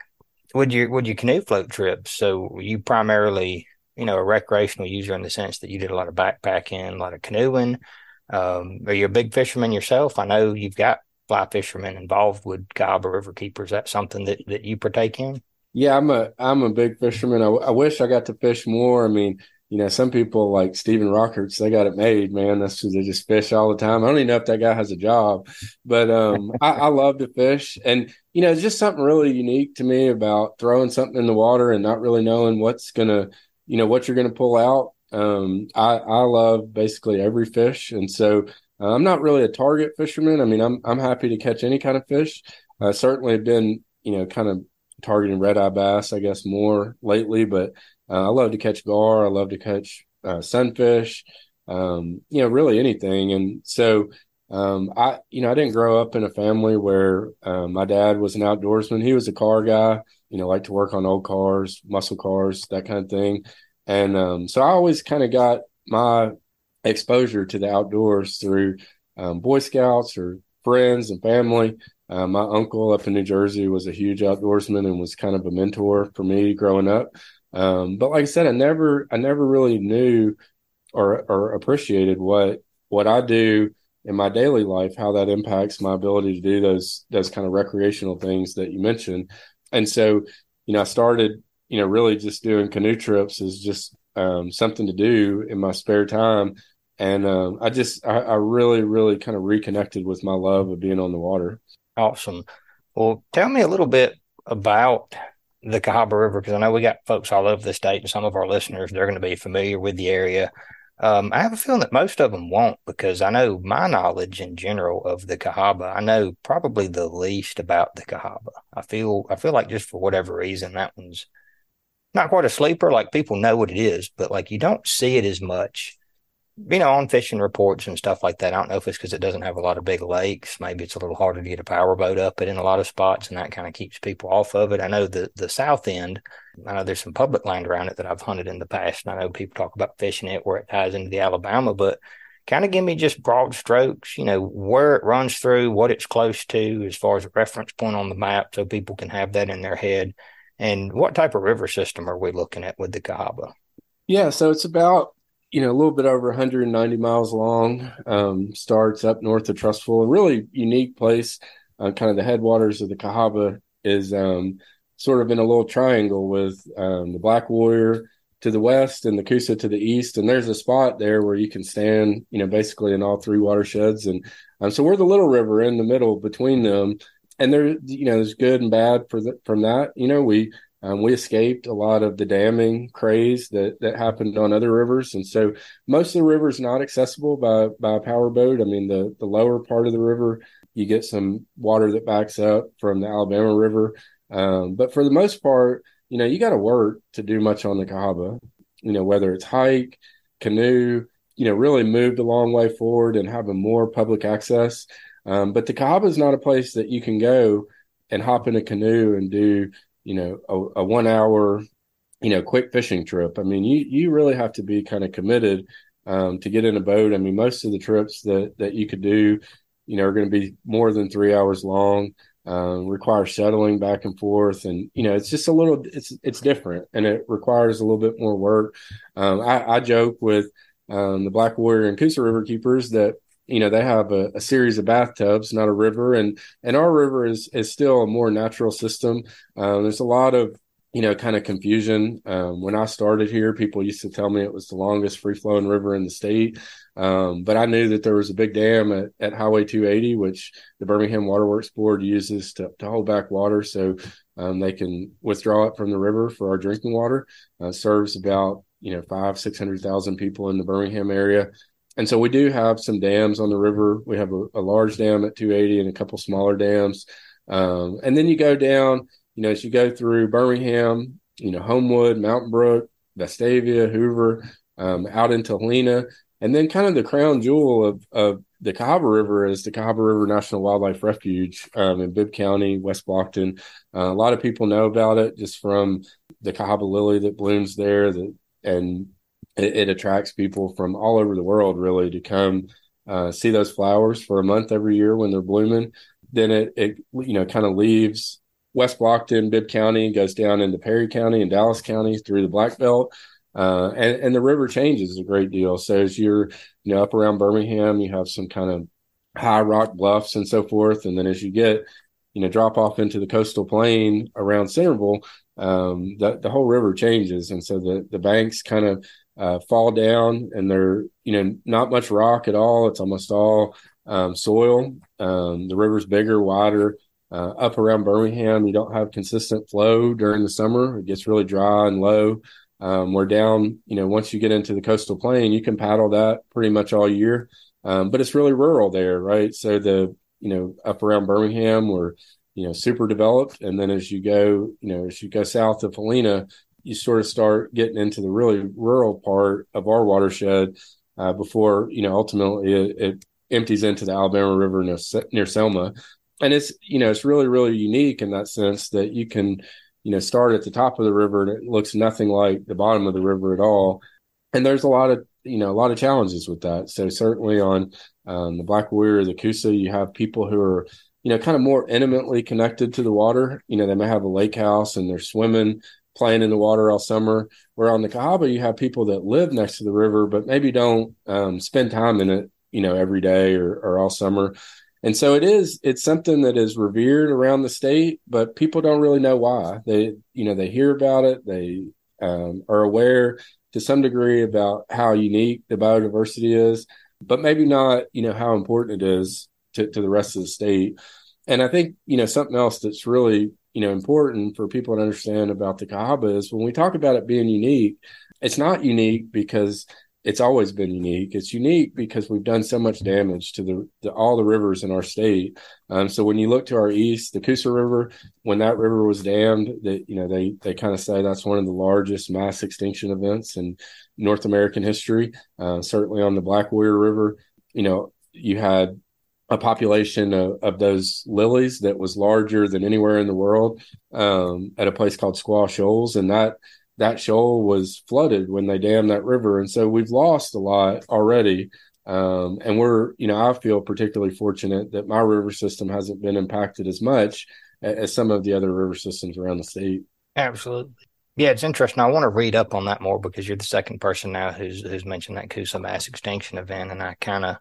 Would you would you canoe float trips? So you primarily, you know, a recreational user in the sense that you did a lot of backpacking, a lot of canoeing. Um, are you a big fisherman yourself? I know you've got fly fishermen involved with Cahaba River Keepers. That something that, that you partake in? Yeah, I'm a I'm a big fisherman. I, I wish I got to fish more. I mean, you know, some people like Stephen Rockarts, they got it made, man. That's they just fish all the time. I don't even know if that guy has a job, but um, I, I, love to fish, and you know, it's just something really unique to me about throwing something in the water and not really knowing what's gonna, you know, what you're gonna pull out. Um, I I love basically every fish, and so uh, I'm not really a target fisherman. I mean, I'm I'm happy to catch any kind of fish. I certainly have been, you know, kind of targeting red eye bass, I guess, more lately, but uh, I love to catch gar. I love to catch uh, sunfish. Um, you know, really anything. And so, um, I, you know, I didn't grow up in a family where um, my dad was an outdoorsman. He was a car guy. You know, liked to work on old cars, muscle cars, that kind of thing. And um, so I always kind of got my exposure to the outdoors through um, Boy Scouts or friends and family. Uh, my uncle up in New Jersey was a huge outdoorsman and was kind of a mentor for me growing up. Um, but like I said, I never, I never really knew or, or appreciated what, what I do in my daily life, how that impacts my ability to do those, those kind of recreational things that you mentioned. And so, you know, I started, you know, really just doing canoe trips is just um, something to do in my spare time. And um, I just, I, I really, really kind of reconnected with my love of being on the water. Awesome. Well, tell me a little bit about the Cahaba River because I know we got folks all over the state and some of our listeners they're going to be familiar with the area. Um, I have a feeling that most of them won't because I know my knowledge in general of the Cahaba. I know probably the least about the Cahaba. I feel I feel like just for whatever reason that one's not quite a sleeper. Like people know what it is, but like you don't see it as much you know, on fishing reports and stuff like that. I don't know if it's because it doesn't have a lot of big lakes. Maybe it's a little harder to get a power boat up it in a lot of spots, and that kind of keeps people off of it. I know the the south end. I know there's some public land around it that I've hunted in the past, and I know people talk about fishing it where it ties into the Alabama. But kind of give me just broad strokes, you know, where it runs through, what it's close to as far as a reference point on the map so people can have that in their head. And what type of river system are we looking at with the Cahaba? Yeah, so it's about you know a little bit over 190 miles long. Um, starts up north of Trussville, a really unique place. Uh, kind of the headwaters of the Cahaba is um, sort of in a little triangle with um, the Black Warrior to the west and the Coosa to the east. And there's a spot there where you can stand, you know, basically in all three watersheds. And um, so we're the little river in the middle between them. And there, you know, there's good and bad for the, from that. You know, we um, we escaped a lot of the damming craze that that happened on other rivers, and so most of the river is not accessible by by a power boat. I mean, the the lower part of the river, you get some water that backs up from the Alabama River, um, but for the most part, you know, you got to work to do much on the Cahaba. You know, whether it's hike, canoe, you know, really moved a long way forward and having more public access. Um, but the Cahaba is not a place that you can go and hop in a canoe and do you know a, a one hour you know quick fishing trip. I mean you you really have to be kind of committed um, to get in a boat. I mean most of the trips that that you could do you know are going to be more than three hours long um, require shuttling back and forth. And you know it's just a little it's it's different and it requires a little bit more work. Um, I, I, joke with um, the black warrior and coosa river keepers that you know they have a, a, series of bathtubs not a river and and our river is is still a more natural system. Um, there's a lot of you know kind of confusion. Um, when i started here people used to tell me it was the longest free flowing river in the state. Um, but i knew that there was a big dam at, at highway 280 which the birmingham waterworks board uses to, to hold back water. So um, they can withdraw it from the river for our drinking water. Uh, serves about you know five six hundred thousand people in the birmingham area and so we do have some dams on the river. We have a, a large dam at 280 and a couple smaller dams. Um, and then you go down, you know, as you go through Birmingham, you know, Homewood, Mountain Brook, Vestavia, Hoover, um, out into Helena. And then kind of the crown jewel of, of the Cahaba River is the Cahaba River National Wildlife Refuge um, in Bibb County, West Blockton. Uh, a lot of people know about it just from the Cahaba lily that blooms there, and it, it attracts people from all over the world really to come uh, see those flowers for a month every year when they're blooming. Then it, it you know, kind of leaves West Blockton, Bibb County, goes down into Perry County and Dallas County through the Black Belt. Uh, and, and the river changes a great deal. So as you're, you know, up around Birmingham, you have some kind of high rock bluffs and so forth. And then as you get, you know, drop off into the coastal plain around Centerville, um, the, the whole river changes. And so the, the banks kind of uh, fall down and they're you know not much rock at all. It's almost all um, soil. Um, the river's bigger wider uh, up around birmingham. You don't have consistent flow during the summer. It gets really dry and low. Um, we're down you know once you get into the coastal plain you can paddle that pretty much all year. Um, but it's really rural there right? So the you know up around birmingham we're you know super developed. And then as you go you know as you go south of helena you sort of start getting into the really rural part of our watershed uh, before you know ultimately it, it, empties into the Alabama River near, near Selma, and it's you know it's really really unique in that sense that you can you know start at the top of the river and it looks nothing like the bottom of the river at all, and there's a lot of you know a lot of challenges with that. So certainly on um, the Black Warrior, the Coosa, you have people who are you know kind of more intimately connected to the water. You know they may have a lake house and they're swimming playing in the water all summer. Where on the Cahaba, you have people that live next to the river, but maybe don't um, spend time in it, you know, every day or, or all summer. And so it is, it's something that is revered around the state, but people don't really know why. They, you know, they hear about it. They um, are aware to some degree about how unique the biodiversity is, but maybe not, you know, how important it is to, to the rest of the state. And I think, you know, something else that's really you know important for people to understand about the Cahaba is when we talk about it being unique, it's not unique because it's always been unique. It's unique because we've done so much damage to the, the all the rivers in our state. Um, so when you look to our east, the Coosa River, when that river was dammed, that you know they they kind of say that's one of the largest mass extinction events in North American history. Uh, certainly on the Black Warrior River, you know you had a population of, of, those lilies that was larger than anywhere in the world um, at a place called Squaw Shoals, and that that shoal was flooded when they dammed that river, and so we've lost a lot already Um, and we're, you know, I feel particularly fortunate that my river system hasn't been impacted as much as some of the other river systems around the state. Absolutely. Yeah, it's interesting. I want to read up on that more because you're the second person now who's who's mentioned that Coosa mass extinction event, and I kind of,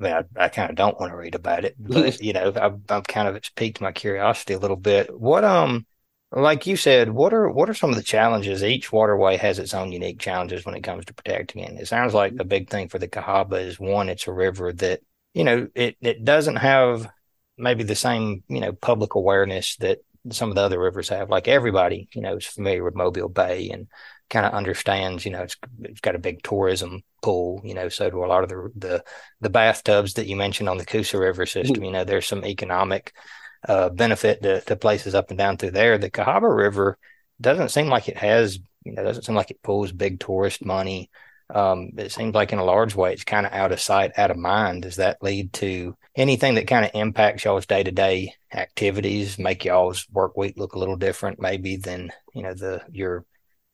I mean, I, I kind of don't want to read about it, but you know, I've, I've kind of it's piqued my curiosity a little bit. What um, like you said, what are what are some of the challenges? Each waterway has its own unique challenges when it comes to protecting it. It sounds like a big thing for the Cahaba is one, it's a river that you know it it doesn't have maybe the same you know public awareness that some of the other rivers have. Like everybody, you know, is familiar with Mobile Bay and kind of understands, you know, it's it's got a big tourism pool, you know, so do a lot of the the the bathtubs that you mentioned on the Coosa River system. Mm-hmm. You know, there's some economic uh, benefit to, to places up and down through there. The Cahaba River doesn't seem like it has, you know, doesn't seem like it pulls big tourist money. Um, it seems like in a large way, it's kind of out of sight, out of mind. Does that lead to anything that kind of impacts y'all's day to day activities, make y'all's work week look a little different, maybe than you know the your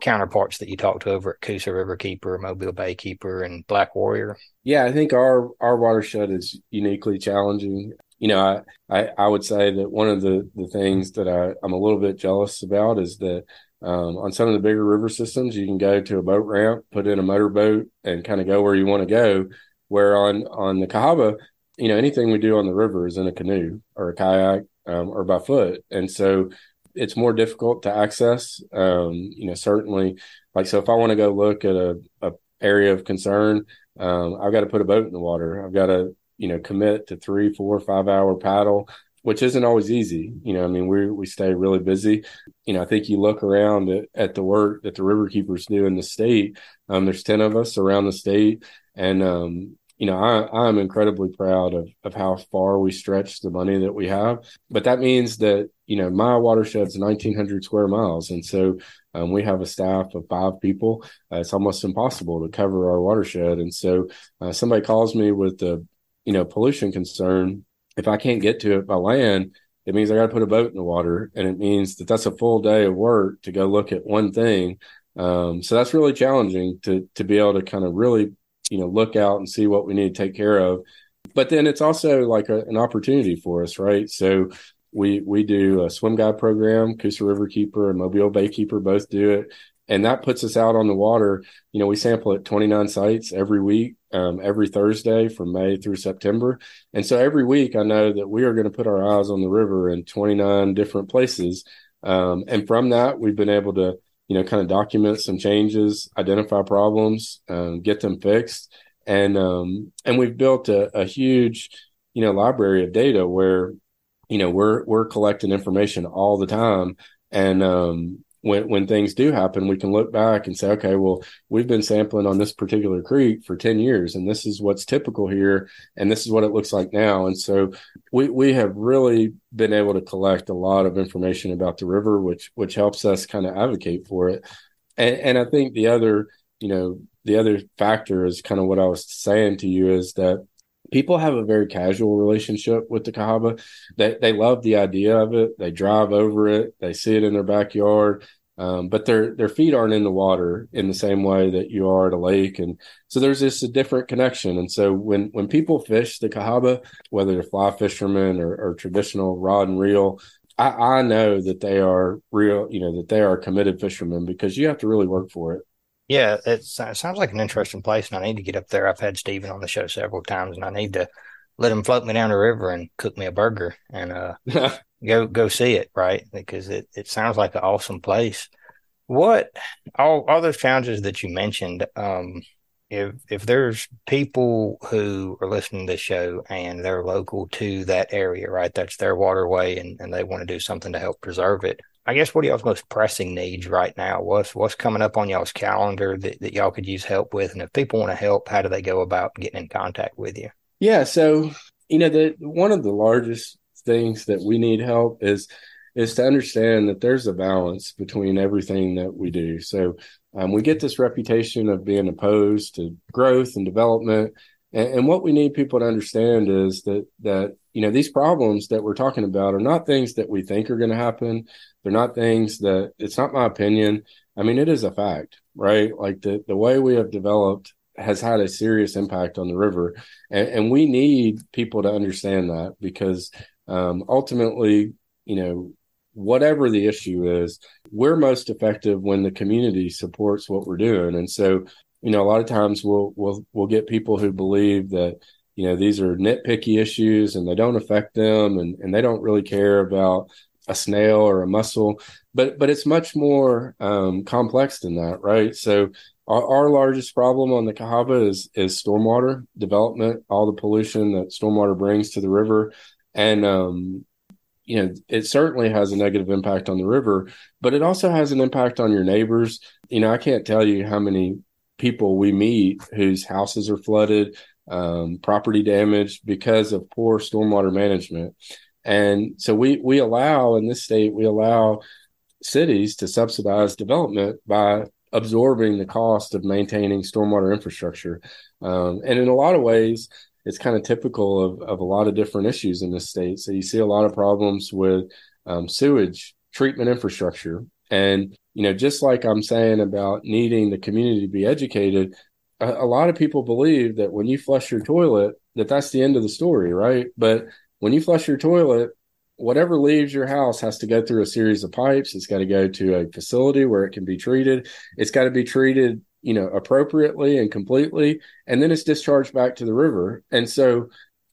counterparts that you talked to over at Coosa River Keeper, Mobile Bay Keeper, and Black Warrior? Yeah, I think our our watershed is uniquely challenging. You know, I, I, I would say that one of the the things that I, I'm a little bit jealous about is that um, on some of the bigger river systems, you can go to a boat ramp, put in a motorboat, and kind of go where you want to go. Where on on the Cahaba, you know, anything we do on the river is in a canoe or a kayak um, or by foot. And so it's more difficult to access. Um, you know, certainly, like, so if I want to go look at a, a area of concern, um, I've got to put a boat in the water. I've got to, you know, commit to three, four, five hour paddle, which isn't always easy. You know, I mean, we we stay really busy. You know, I think you look around at, at the work that the river keepers do in the state. Um, there's 10 of us around the state. And, um, you know, I, I'm incredibly proud of, of how far we stretch the money that we have. But that means that, you know, my watershed's 1900 square miles. And so um, we have a staff of five people. Uh, it's almost impossible to cover our watershed. And so uh, somebody calls me with the, you know, pollution concern. If I can't get to it by land, it means I got to put a boat in the water. And it means that that's a full day of work to go look at one thing. Um, so that's really challenging to to be able to kind of really you know look out and see what we need to take care of. But then it's also like a, an opportunity for us right? So we we do a swim guide program. Coosa river keeper and mobile bay keeper both do it. And that puts us out on the water. You know we sample at 29 sites every week um, every thursday from may through september. And so every week i know that we are going to put our eyes on the river in 29 different places. Um, and from that we've been able to you know, kind of document some changes, identify problems, um, get them fixed, and um, and we've built a, a huge, you know, library of data where, you know, we're we're collecting information all the time, and um, when when things do happen, we can look back and say, okay, well, we've been sampling on this particular creek for 10 years, and this is what's typical here, and this is what it looks like now. And so we we have really been able to collect a lot of information about the river, which which helps us kind of advocate for it. And and I think the other, you know, the other factor is kind of what I was saying to you is that people have a very casual relationship with the Cahaba. They they love the idea of it. They drive over it. They see it in their backyard. Um, but their their feet aren't in the water in the same way that you are at a lake, and so there's just a different connection. And so when when people fish the Cahaba, whether they're fly fishermen or, or traditional rod and reel, I, I know that they are real, you know, that they are committed fishermen because you have to really work for it. Yeah, it sounds like an interesting place, and I need to get up there. I've had Stephen on the show several times, and I need to let him float me down the river and cook me a burger and uh, go go see it, right? Because it it sounds like an awesome place. What all all those challenges that you mentioned, um, if if there's people who are listening to the show and they're local to that area, right? That's their waterway, and, and they want to do something to help preserve it. I guess what y'all's most pressing needs right now? What's what's coming up on y'all's calendar that, that y'all could use help with? And if people want to help, how do they go about getting in contact with you? Yeah, so you know, the one of the largest things that we need help is is to understand that there's a balance between everything that we do. So um, we get this reputation of being opposed to growth and development, and, and what we need people to understand is that that you know these problems that we're talking about are not things that we think are going to happen. They're not things that it's not my opinion. I mean it is a fact right? Like the the way we have developed has had a serious impact on the river, and, and we need people to understand that because um, ultimately, you know, whatever the issue is, we're most effective when the community supports what we're doing, and so you know, a lot of times we'll we'll we'll get people who believe that you know these are nitpicky issues and they don't affect them and, and they don't really care about a snail or a mussel. But but it's much more um, complex than that right? So our, our, largest problem on the Cahaba is is stormwater development all the pollution that stormwater brings to the river. And um, you know it certainly has a negative impact on the river but it also has an impact on your neighbors. You know i can't tell you how many people we meet whose houses are flooded um, property damage because of poor stormwater management. And so we we allow in this state we allow cities to subsidize development by absorbing the cost of maintaining stormwater infrastructure. Um, and in a lot of ways, it's kind of typical of, of a lot of different issues in this state. So you see a lot of problems with um, sewage treatment infrastructure. And, you know, just like I'm saying about needing the community to be educated, a, a lot of people believe that when you flush your toilet, that that's the end of the story, right? But when you flush your toilet, whatever leaves your house has to go through a series of pipes. It's got to go to a facility where it can be treated. It's got to be treated, you know, appropriately and completely, and then it's discharged back to the river. And so,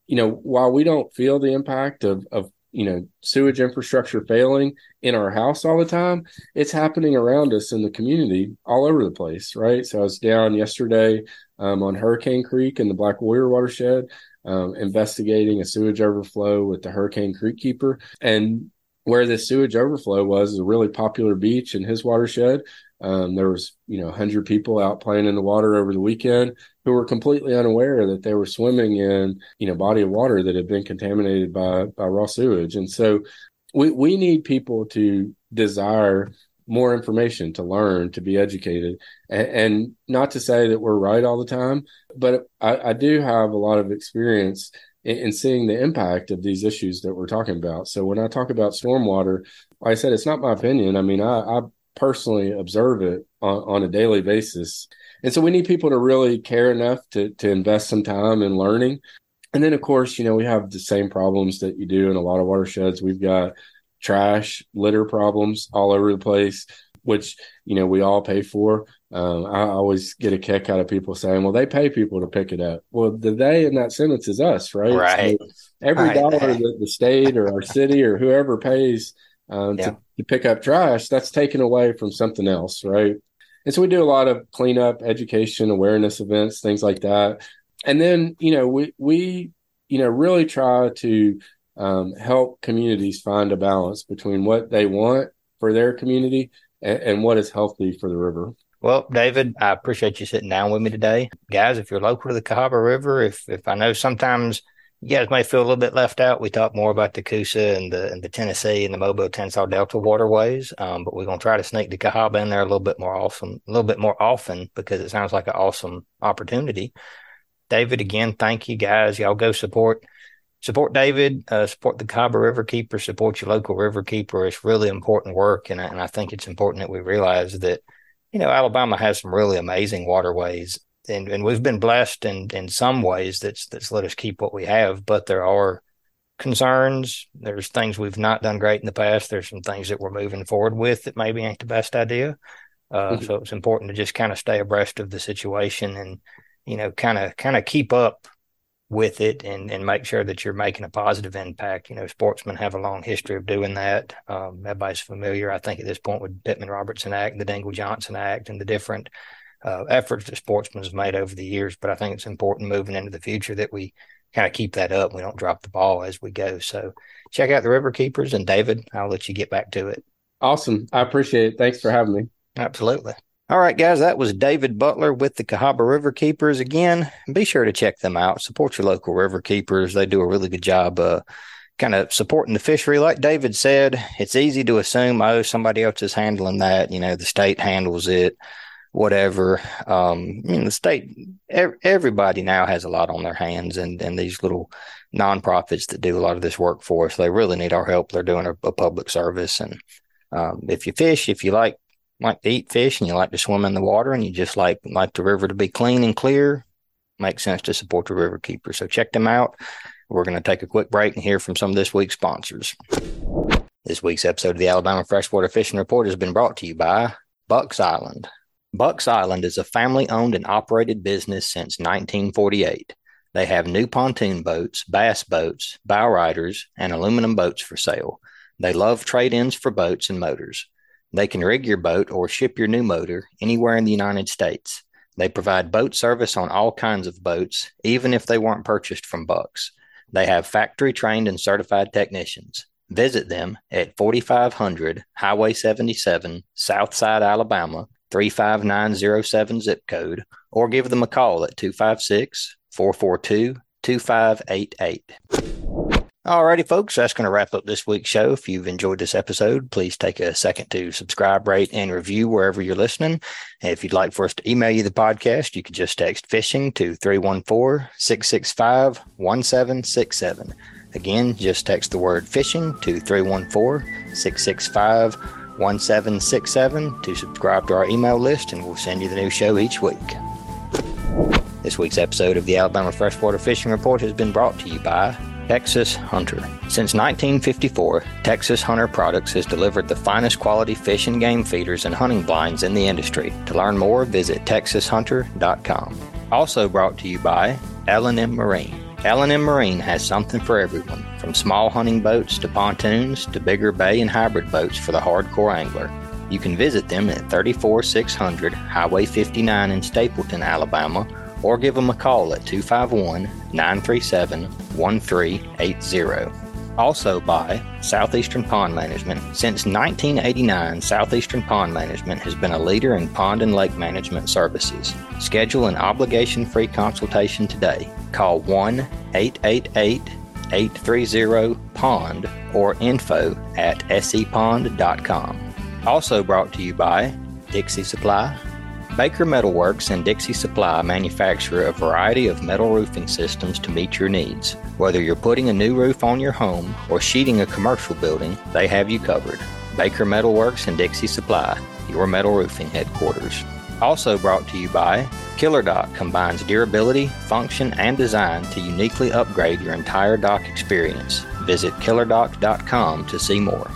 you know, while we don't feel the impact of of you know sewage infrastructure failing in our house all the time it's happening around us in the community all over the place right? So i was down yesterday um, on hurricane creek in the black warrior watershed um, investigating a sewage overflow with the hurricane creek keeper. And where this sewage overflow was is a really popular beach in his watershed um, there was, you know, 100 people out playing in the water over the weekend who were completely unaware that they were swimming in, you know, body of water that had been contaminated by by raw sewage. And so we we need people to desire more information to learn to be educated. And, and not to say that we're right all the time but I, I do have a lot of experience in, in, seeing the impact of these issues that we're talking about. So when i talk about stormwater like i said it's not my opinion. I mean i, I personally observe it on, on a daily basis. And so we need people to really care enough to to invest some time in learning. And then of course, you know, we have the same problems that you do in a lot of watersheds. We've got trash, litter problems all over the place, which, you know, we all pay for. Um, I always get a kick out of people saying, well, they pay people to pick it up. Well, the they in that sentence is us, right? Right. So every right. dollar that the state or our city or whoever pays um, yeah. to, to pick up trash, that's taken away from something else, right? And so we do a lot of cleanup, education, awareness events, things like that. And then, you know, we we you know really try to um, help communities find a balance between what they want for their community and, and what is healthy for the river. Well, David, I appreciate you sitting down with me today, guys. If you're local to the Cahaba River, if if I know sometimes you guys may feel a little bit left out. We talk more about the Coosa and the and the Tennessee and the Mobile Tensaw Delta waterways, um, but we're going to try to sneak the Cahaba in there a little bit more awesome, a little bit more often because it sounds like an awesome opportunity. David, again, thank you guys. Y'all go support support David, uh, support the Cahaba River Keeper, support your local river keeper. It's really important work, and and I think it's important that we realize that you know Alabama has some really amazing waterways and, and we've been blessed in in some ways that's that's let us keep what we have but there are concerns. There's things we've not done great in the past. There's some things that we're moving forward with that maybe ain't the best idea. Uh, mm-hmm. so it's important to just kind of stay abreast of the situation and you know kind of kind of keep up with it and and make sure that you're making a positive impact. You know sportsmen have a long history of doing that. Um, everybody's familiar. I think at this point with pittman robertson act the dingell johnson act and the different uh, efforts that sportsmen have made over the years. But I think it's important moving into the future that we kind of keep that up. We don't drop the ball as we go. So check out the River Keepers and David, I'll let you get back to it. Awesome. I appreciate it. Thanks for having me. Absolutely. All right, guys, that was David Butler with the Cahaba River Keepers. Again, be sure to check them out. Support your local river keepers. They do a really good job uh, kind of supporting the fishery. Like David said, it's easy to assume, oh, somebody else is handling that. You know, the state handles it whatever. Um, I mean, the state, everybody now has a lot on their hands, and and these little nonprofits that do a lot of this work for us, they really need our help. They're doing a, a public service, and um, if you fish, if you like like to eat fish and you like to swim in the water and you just like like the river to be clean and clear, makes sense to support the river keeper. So check them out. We're going to take a quick break and hear from some of this week's sponsors. This week's episode of the Alabama Freshwater Fishing Report has been brought to you by Bucks Island. Bucks Island is a family owned and operated business since 1948. They have new pontoon boats, bass boats, bow riders, and aluminum boats for sale. They love trade ins for boats and motors. They can rig your boat or ship your new motor anywhere in the United States. They provide boat service on all kinds of boats, even if they weren't purchased from Bucks. They have factory trained and certified technicians. Visit them at 4500 Highway 77, Southside, Alabama, 35907 zip code, or give them a call at 256 442 2588. Alrighty, folks, that's going to wrap up this week's show. If you've enjoyed this episode, please take a second to subscribe, rate, and review wherever you're listening. And if you'd like for us to email you the podcast, you can just text fishing to 314 665 1767. Again, just text the word fishing to 314 665 1767 to subscribe to our email list, and we'll send you the new show each week. This week's episode of the Alabama Freshwater Fishing Report has been brought to you by Texas Hunter. Since 1954, Texas Hunter Products has delivered the finest quality fish and game feeders and hunting blinds in the industry. To learn more, visit texashunter.com. Also brought to you by L&M Marine. L&M Marine has something for everyone, from small hunting boats to pontoons to bigger bay and hybrid boats for the hardcore angler. You can visit them at 34600 Highway 59 in Stapleton, Alabama, or give them a call at 251 937 1380. Also by Southeastern Pond Management. Since 1989, Southeastern Pond Management has been a leader in pond and lake management services. Schedule an obligation free consultation today. Call 1 888 830 POND or info at sepond.com. Also brought to you by Dixie Supply, Baker Metalworks and Dixie Supply manufacture a variety of metal roofing systems to meet your needs. Whether you're putting a new roof on your home or sheeting a commercial building, they have you covered. Baker Metalworks and Dixie Supply, your metal roofing headquarters. Also brought to you by Killer Dock combines durability, function, and design to uniquely upgrade your entire dock experience. Visit killerdock.com to see more.